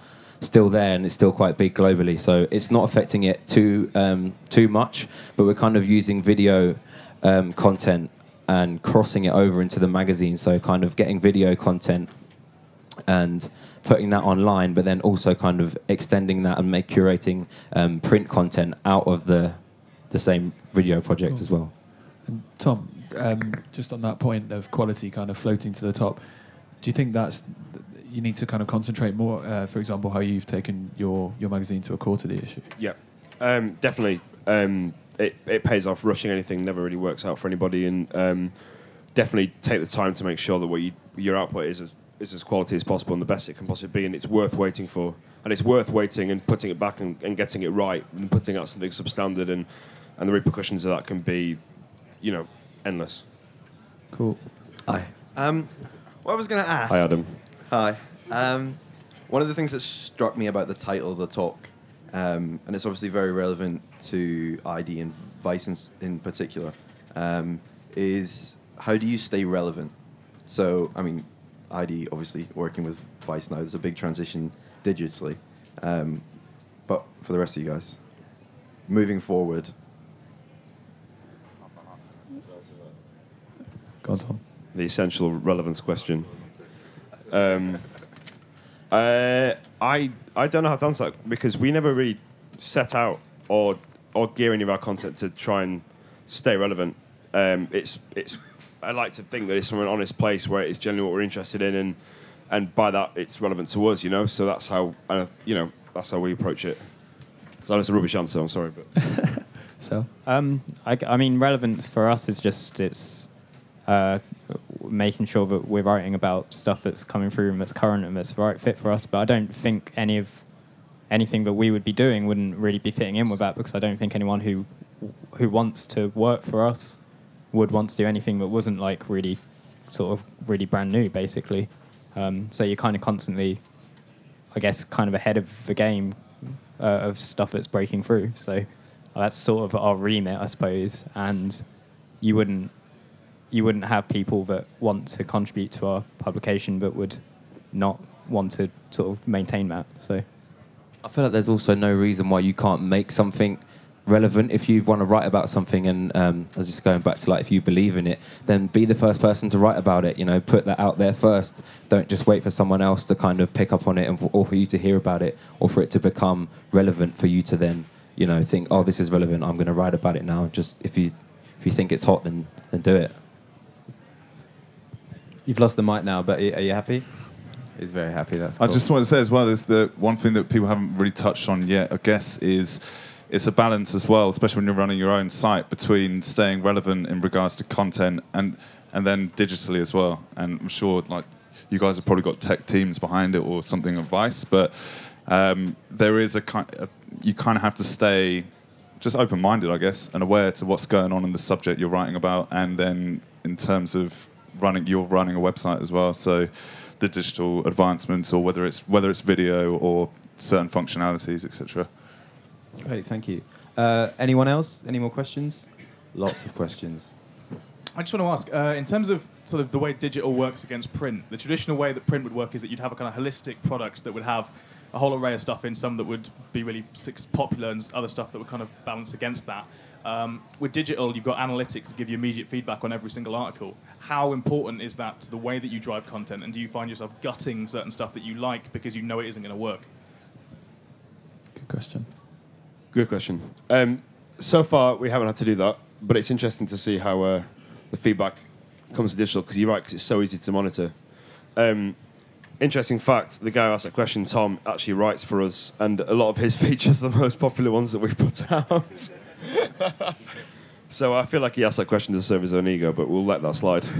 still there and it's still quite big globally. So it's not affecting it too um, too much, but we're kind of using video um, content and crossing it over into the magazine. So kind of getting video content and putting that online, but then also kind of extending that and make curating um, print content out of the the same video project Cool. as well. And Tom, um, just on that point of quality kind of floating to the top, do you think that's you need to kind of concentrate more? Uh, for example, how you've taken your your magazine to a quarterly issue. Yeah, um, definitely. Um, it, it pays off. Rushing anything never really works out for anybody, and um, definitely take the time to make sure that what you, your output is as, is as quality as possible and the best it can possibly be, and it's worth waiting for. And it's worth waiting and putting it back and, and getting it right, and putting out something substandard, and and the repercussions of that can be, you know, endless. Cool. Hi. Um, what I was going to ask. Hi, Adam. Hi. Um, one of the things that struck me about the title of the talk, um, and it's obviously very relevant to ID and Vice in, in particular, um, is how do you stay relevant? So, I mean, ID obviously working with Vice now, there's a big transition digitally. Um, but for the rest of you guys, moving forward, Go on, Tom. the essential relevance question. Um, uh, I I don't know how to answer that because we never really set out or or gear any of our content to try and stay relevant. Um, it's it's I like to think that it's from an honest place where it's generally what we're interested in, and and by that it's relevant to us, you know. So that's how uh, you know that's how we approach it. So that's a rubbish answer. I'm sorry, but [LAUGHS] So Um, I, I mean, relevance for us is just it's uh, making sure that we're writing about stuff that's coming through and that's current and that's right fit for us. But I don't think any of anything that we would be doing wouldn't really be fitting in with that because I don't think anyone who who wants to work for us would want to do anything that wasn't like really sort of really brand new, basically. Um, so you're kind of constantly, I guess, kind of ahead of the game uh, of stuff that's breaking through. So that's sort of our remit, I suppose. And you wouldn't you wouldn't have people that want to contribute to our publication but would not want to sort of maintain that. So. I feel like there's also no reason why you can't make something relevant if you want to write about something and um, I was just going back to like if you believe in it then be the first person to write about it you know put that out there first. Don't just wait for someone else to kind of pick up on it and or for you to hear about it or for it to become relevant for you to then you know think oh this is relevant. I'm going to write about it now. Just if you if you think it's hot then then do it You've lost the mic now, but are are you happy? He's very happy. That's. I just want to say as well is the one thing that people haven't really touched on yet, I guess, is it's a balance as well, especially when you're running your own site, between staying relevant in regards to content and and then digitally as well. And I'm sure like you guys have probably got tech teams behind it or something of advice, but um, there is a kind a, you kind of have to stay just open-minded, I guess, and aware to what's going on in the subject you're writing about, and then in terms of running, you're running a website as well, so the digital advancements, or whether it's whether it's video or certain functionalities, etc. Great, thank you. Uh, anyone else? Any more questions? Lots of questions. I just want to ask, uh, in terms of sort of the way digital works against print, the traditional way that print would work is that you'd have a kind of holistic product that would have a whole array of stuff in, some that would be really popular and other stuff that would kind of balance against that. Um, with digital, you've got analytics to give you immediate feedback on every single article. How important is that to the way that you drive content? And do you find yourself gutting certain stuff that you like because you know it isn't going to work? good question. Good question. Um, so far, we haven't had to do that, but it's interesting to see how uh, the feedback comes to digital because you're right, because it's so easy to monitor. Um, interesting fact the guy who asked that question, Tom, actually writes for us, and a lot of his [LAUGHS] features are the most popular ones that we've put out. [LAUGHS] so I feel like he asked that question to serve his own ego, but we'll let that slide. [LAUGHS]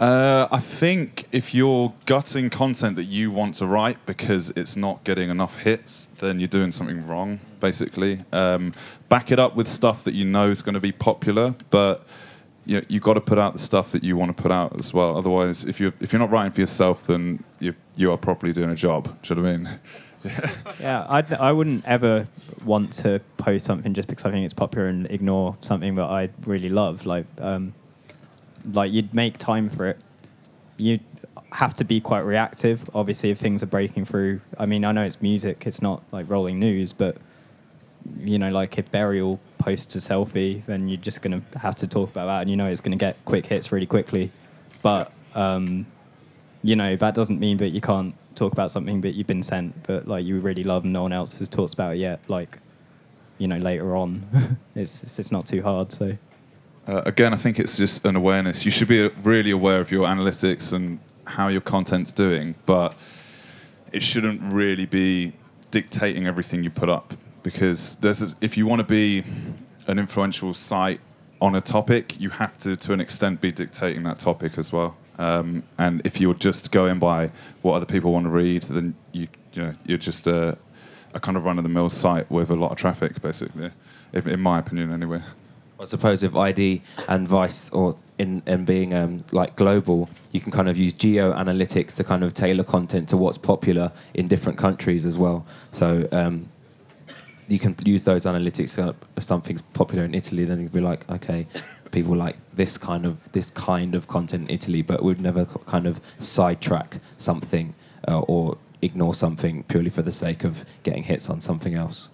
Uh, I think if you're gutting content that you want to write because it's not getting enough hits, then you're doing something wrong, basically. Um, back it up with stuff that you know is going to be popular, but you know, you've got to put out the stuff that you want to put out as well. Otherwise, if you're, if you're not writing for yourself, then you, you are properly doing a job. Do you know what I mean? [LAUGHS] Yeah, I I wouldn't ever want to post something just because I think it's popular and ignore something that I really love. Like, um, like you'd make time for it. You, have to be quite reactive. Obviously, if things are breaking through, I mean, I know it's music, it's not like rolling news, but you know, like if Burial posts a selfie, then you're just going to have to talk about that, and you know it's going to get quick hits really quickly. But um, you know, that doesn't mean that you can't talk about something that you've been sent, but like you really love and no one else has talked about it yet. Like, you know, later on, [LAUGHS] it's, it's it's not too hard. So. Uh, again, I think it's just an awareness. You should be uh, really aware of your analytics and how your content's doing, but it shouldn't really be dictating everything you put up because there's a, if you want to be an influential site on a topic, you have to, to an extent, be dictating that topic as well. Um, and if you're just going by what other people want to read, then you, you know, you're just a, a kind of run-of-the-mill site with a lot of traffic, basically, if, in my opinion, anyway. I suppose with ID and Vice, or in and being um, like global, you can kind of use geo analytics to kind of tailor content to what's popular in different countries as well. So um, you can use those analytics. If something's popular in Italy, then you'd be like, okay, people like this kind of this kind of content in Italy, but we'd never kind of sidetrack something uh, or ignore something purely for the sake of getting hits on something else.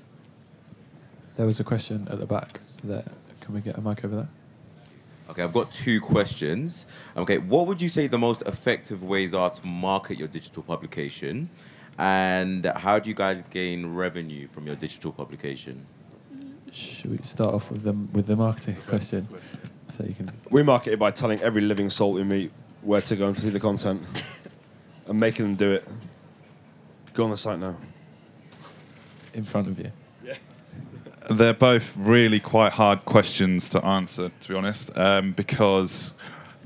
There was a question at the back. There. Can we get a mic over there? Okay, I've got two questions. Okay, what would you say the most effective ways are to market your digital publication? And how do you guys gain revenue from your digital publication? Should we start off with the with the marketing [LAUGHS] question? So you can. We market it by telling every living soul we meet where to go and see the content and making them do it. Go on the site now. In front of you. They're both really quite hard questions to answer, to be honest, um, because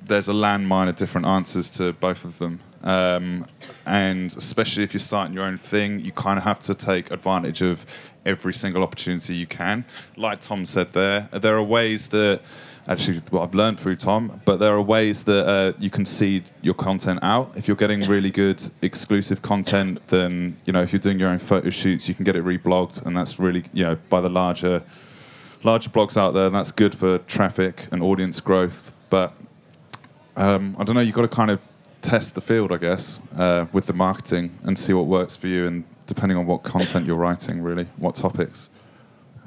there's a landmine of different answers to both of them. Um, and especially if you're starting your own thing, you kind of have to take advantage of every single opportunity you can. Like Tom said there, there are ways that, actually, what I've learned through Tom, but there are ways that uh, you can seed your content out. If you're getting really good exclusive content, then, you know, if you're doing your own photo shoots, you can get it reblogged, and that's really, you know, by the larger larger blogs out there, and that's good for traffic and audience growth. But um, I don't know, you've got to kind of test the field, I guess, uh, with the marketing and see what works for you, and depending on what content you're writing, really, what topics.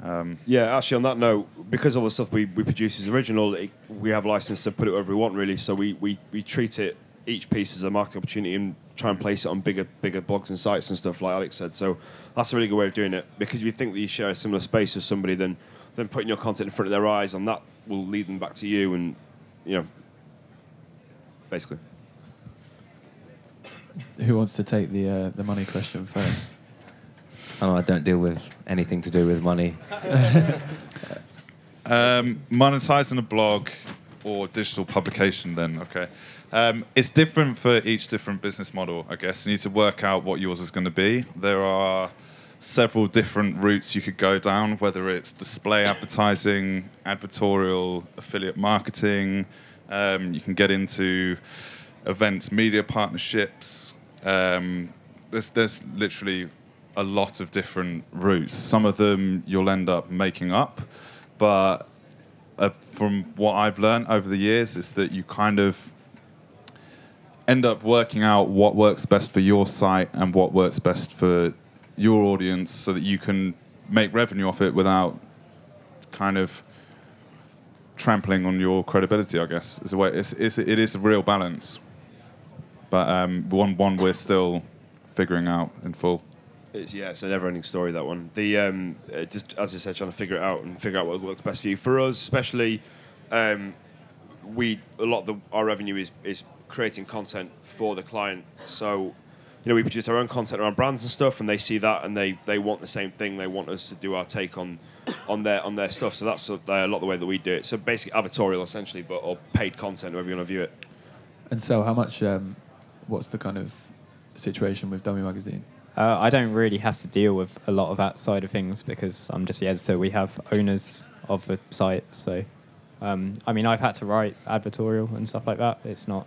Um, Yeah, actually, on that note, because all the stuff we, we produce is original, it, we have license to put it wherever we want, really. So we, we, we treat it each piece as a marketing opportunity and try and place it on bigger bigger blogs and sites and stuff, like Alex said. So that's a really good way of doing it. Because if you think that you share a similar space with somebody, then then putting your content in front of their eyes, and that will lead them back to you, and you know, basically. Who wants to take the uh, the money question first? I know I don't deal with anything to do with money. [LAUGHS] Um, monetizing a blog or digital publication, then, okay. Um, it's different for each different business model, I guess. You need to work out what yours is going to be. There are several different routes you could go down, whether it's display advertising, [LAUGHS] advertorial, affiliate marketing. Um, you can get into events, media partnerships. Um, there's, there's literally a lot of different routes. Some of them you'll end up making up, but uh, from what I've learned over the years is that you kind of end up working out what works best for your site and what works best for your audience so that you can make revenue off it without kind of trampling on your credibility, I guess. Is a way, it's, it's, it is a real balance. But um, one, one we're still figuring out in full. It's, yeah, it's a never-ending story that one. The um, uh, just as I said, trying to figure it out and figure out what works best for you. For us, especially, um, we a lot of the, our revenue is is creating content for the client. So, you know, we produce our own content around brands and stuff, and they see that and they they want the same thing. They want us to do our take on on their on their stuff. So that's a, a lot of the way that we do it. So basically, advertorial essentially, but or paid content, however you want to view it. And so, how much? Um, what's the kind of situation with Dummy Magazine? Uh, I don't really have to deal with a lot of that side of things because I'm just the editor. We have owners of the site, so um, I mean, I've had to write advertorial and stuff like that. It's not.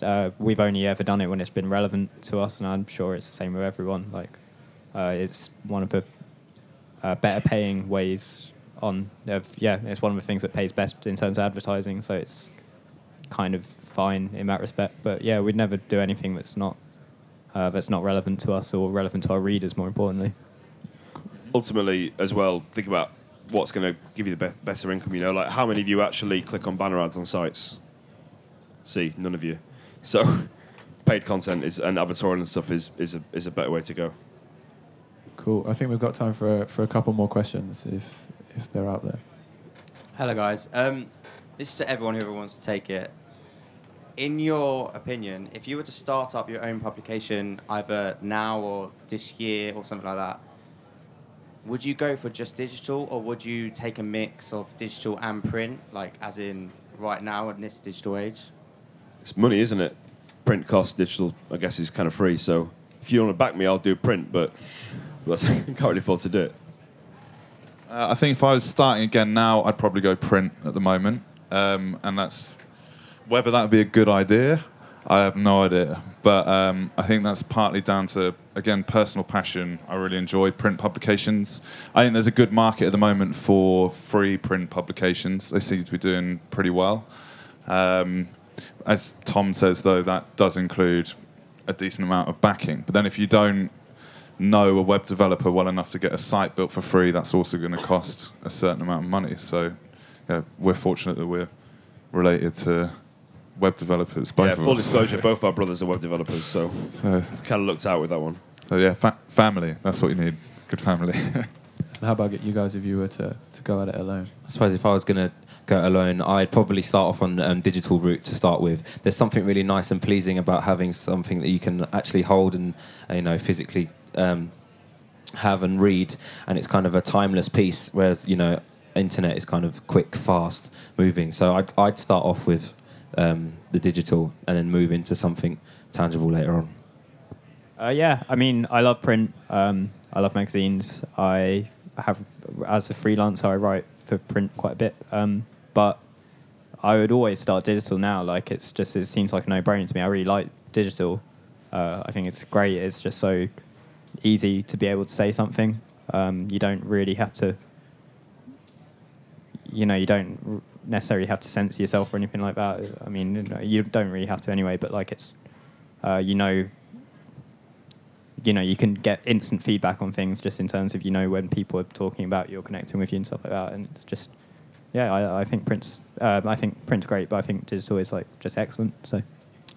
Uh, we've only ever done it when it's been relevant to us, and I'm sure it's the same with everyone. Like, uh, it's one of the uh, better paying ways on. Yeah, it's one of the things that pays best in terms of advertising. So it's kind of fine in that respect. But yeah, we'd never do anything that's not uh, that's not relevant to us or relevant to our readers. More importantly. Ultimately, as well, think about what's going to give you the be- better income. You know, like how many of you actually click on banner ads on sites? See, none of you. So, [LAUGHS] paid content is and advertising and stuff is is a, is a better way to go. Cool. I think we've got time for a, for a couple more questions if if they're out there. Hello, guys. Um, this is to everyone who ever wants to take it. In your opinion, if you were to start up your own publication either now or this year or something like that, would you go for just digital or would you take a mix of digital and print, like as in right now in this digital age? It's money, isn't it? Print costs, digital, I guess, is kind of free. So, if you want to back me, I'll do print, but that's, [LAUGHS] I can't really afford to do it. Uh, I think if I was starting again now, I'd probably go print at the moment, um, and that's whether that would be a good idea. I have no idea, but um, I think that's partly down to again personal passion. I really enjoy print publications. I think there's a good market at the moment for free print publications. They seem to be doing pretty well. Um, as Tom says, though, that does include a decent amount of backing. But then if you don't know a web developer well enough to get a site built for free, that's also going to cost a certain amount of money. So, yeah, we're fortunate that we're related to web developers. Both yeah, full us. disclosure, both our brothers are web developers, so So- kind of looked out with that one. So yeah, fa- family. That's what you need. Good family. [LAUGHS] And how about you guys if you were to, to go at it alone? I suppose if I was going to go it alone, I'd probably start off on um, digital route to start with. There's something really nice and pleasing about having something that you can actually hold and uh, you know physically um, have and read, and it's kind of a timeless piece. Whereas you know, internet is kind of quick, fast moving. So I'd, I'd start off with um, the digital and then move into something tangible later on. Uh, yeah, I mean, I love print. Um, I love magazines. I have, as a freelancer, I write for print quite a bit. Um, but I would always start digital now. Like it's just, it seems like a no-brainer to me. I really like digital. Uh, I think it's great. It's just so easy to be able to say something. Um, you don't really have to, you know, you don't necessarily have to censor yourself or anything like that. I mean, you don't really have to anyway. But like it's, uh, you know, you know, you can get instant feedback on things just in terms of you know when people are talking about you or connecting with you and stuff like that. And it's just, yeah, I, I think print's, uh, I think print's great, but I think digital is like just excellent. So.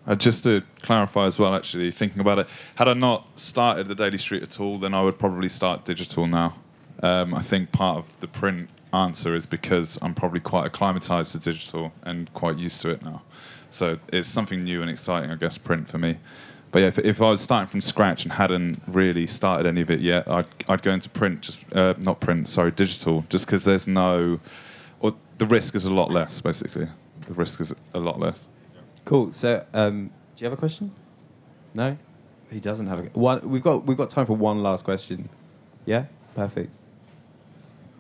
Uh, just to clarify as well, actually, thinking about it, had I not started the Daily Street at all, then I would probably start digital now. Um, I think part of the print answer is because I'm probably quite acclimatized to digital and quite used to it now. So it's something new and exciting, I guess, print for me. But yeah, if, if I was starting from scratch and hadn't really started any of it yet, I'd, I'd go into print, just uh, not print, sorry, digital, just because there's no, or the risk is a lot less, basically. The risk is a lot less. Cool. So, um, do you have a question? No, he doesn't have a one. We've got we've got time for one last question. Yeah, perfect.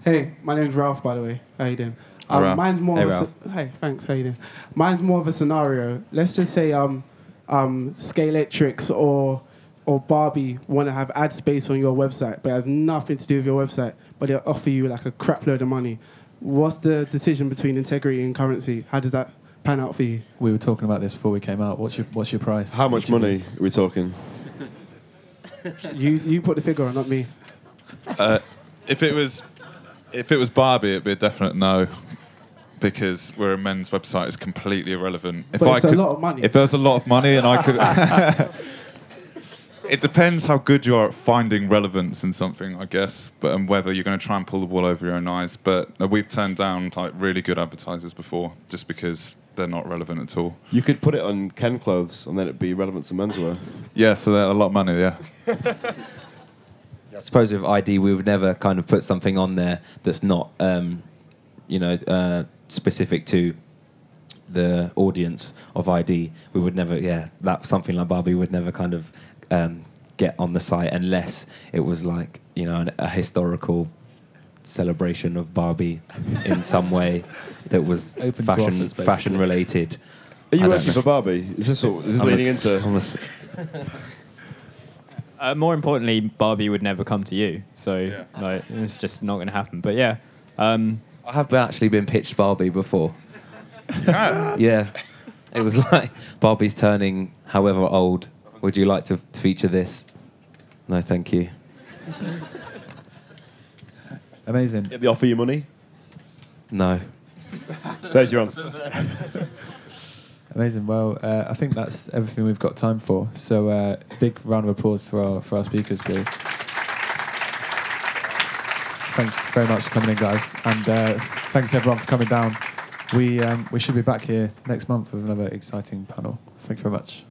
Hey, my name's Ralph, by the way. How you doing? Um, Ralph. mine's more. Hey, of a Ralph. sce- hey, thanks. How you doing? Mine's more of a scenario. Let's just say um, um, Scalextrics or or Barbie want to have ad space on your website, but it has nothing to do with your website, but they offer you like a crap load of money. What's the decision between integrity and currency? How does that pan out for you? We were talking about this before we came out. What's your What's your price? How much Each you? money are we talking? you you put the figure on, not me. Uh, if it was, if it was Barbie, it'd be a definite no, because we're a men's website is completely irrelevant. If But I it's a could, lot of money. if there was a lot of money and I could, [LAUGHS] it depends how good you are at finding relevance in something, I guess, but and whether you're going to try and pull the wool over your own eyes. But uh, we've turned down like really good advertisers before, just because they're not relevant at all. You could put it on Ken clothes and then it'd be relevant to menswear. Yeah, so they're a lot of money. Yeah. [LAUGHS] I suppose with ID, we would never kind of put something on there that's not, um, you know, uh, specific to the audience of ID. We would never, yeah, that something like Barbie would never kind of um, get on the site unless it was like, you know, an, a historical celebration of Barbie in some [LAUGHS] way that was Open fashion offers, fashion related. Are you I working know. for Barbie? Is this what is this I'm a- leading into? I'm a s- [LAUGHS] Uh, more importantly, Barbie would never come to you, so like, it's just not going to happen. But yeah, um, I have actually been pitched Barbie before. [LAUGHS] yeah. It was like Barbie's turning however old. Would you like to feature this? No, thank you. Amazing. Did they offer you money? No. There's your answer. [LAUGHS] Amazing. Well, uh, I think that's everything we've got time for. So, uh, big round of applause for our for our speakers, please. Thanks very much for coming in, guys, and uh, thanks everyone for coming down. We um, we should be back here next month with another exciting panel. Thank you very much.